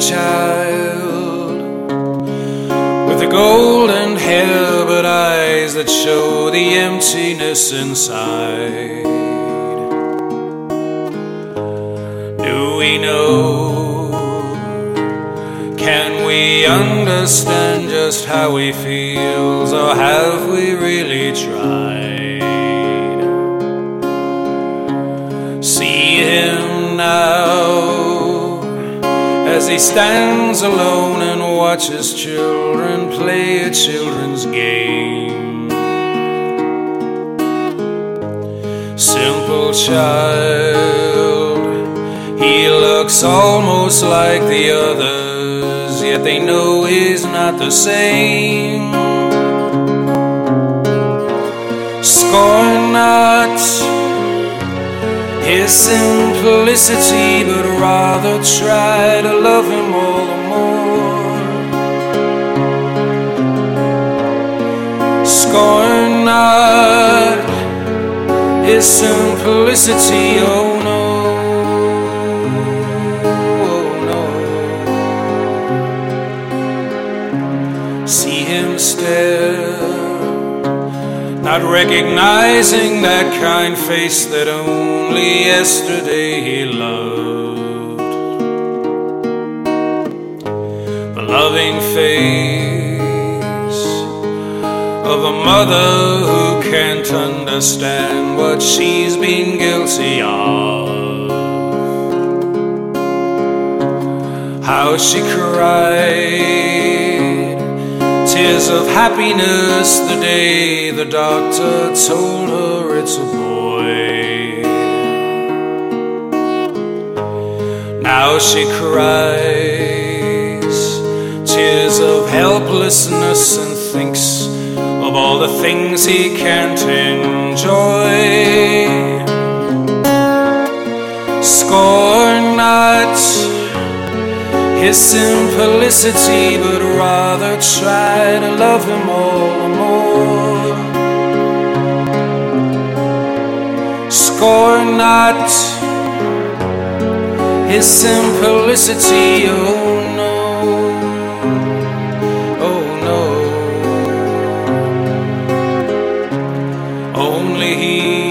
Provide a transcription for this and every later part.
child with the golden hair but eyes that show the emptiness inside. Do we know? Can we understand just how he feels, or have we really tried? See him as he stands alone and watches children play a children's game. Simple child, he looks almost like the others, yet they know he's not the same. Scorn not his simplicity, but rather try to love him all the more. Scorn not his simplicity, oh no, oh no. See him stare not recognizing that kind face that only yesterday he loved. The loving face of a mother who can't understand what she's been guilty of. How she cried of happiness the day the doctor told her it's a boy. Now she cries tears of helplessness and thinks of all the things he can't enjoy. Scorn not his simplicity, but rather try to love him all the more. Scorn not his simplicity, oh no, oh no. Only he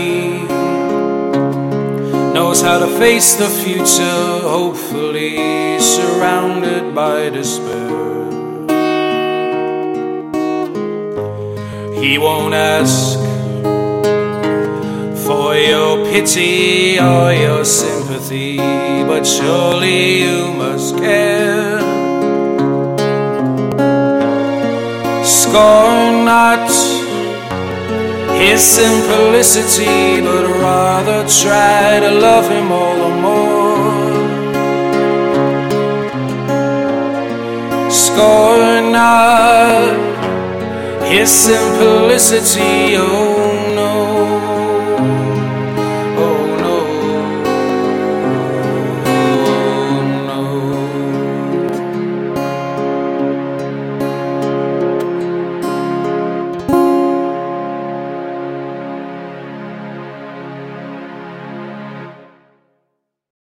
knows how to face the future, hopefully surrounded by despair. He won't ask for your pity or your sympathy, but surely you must care. Scorn not his simplicity, but rather try to love him all the more. Scorn not his simplicity, oh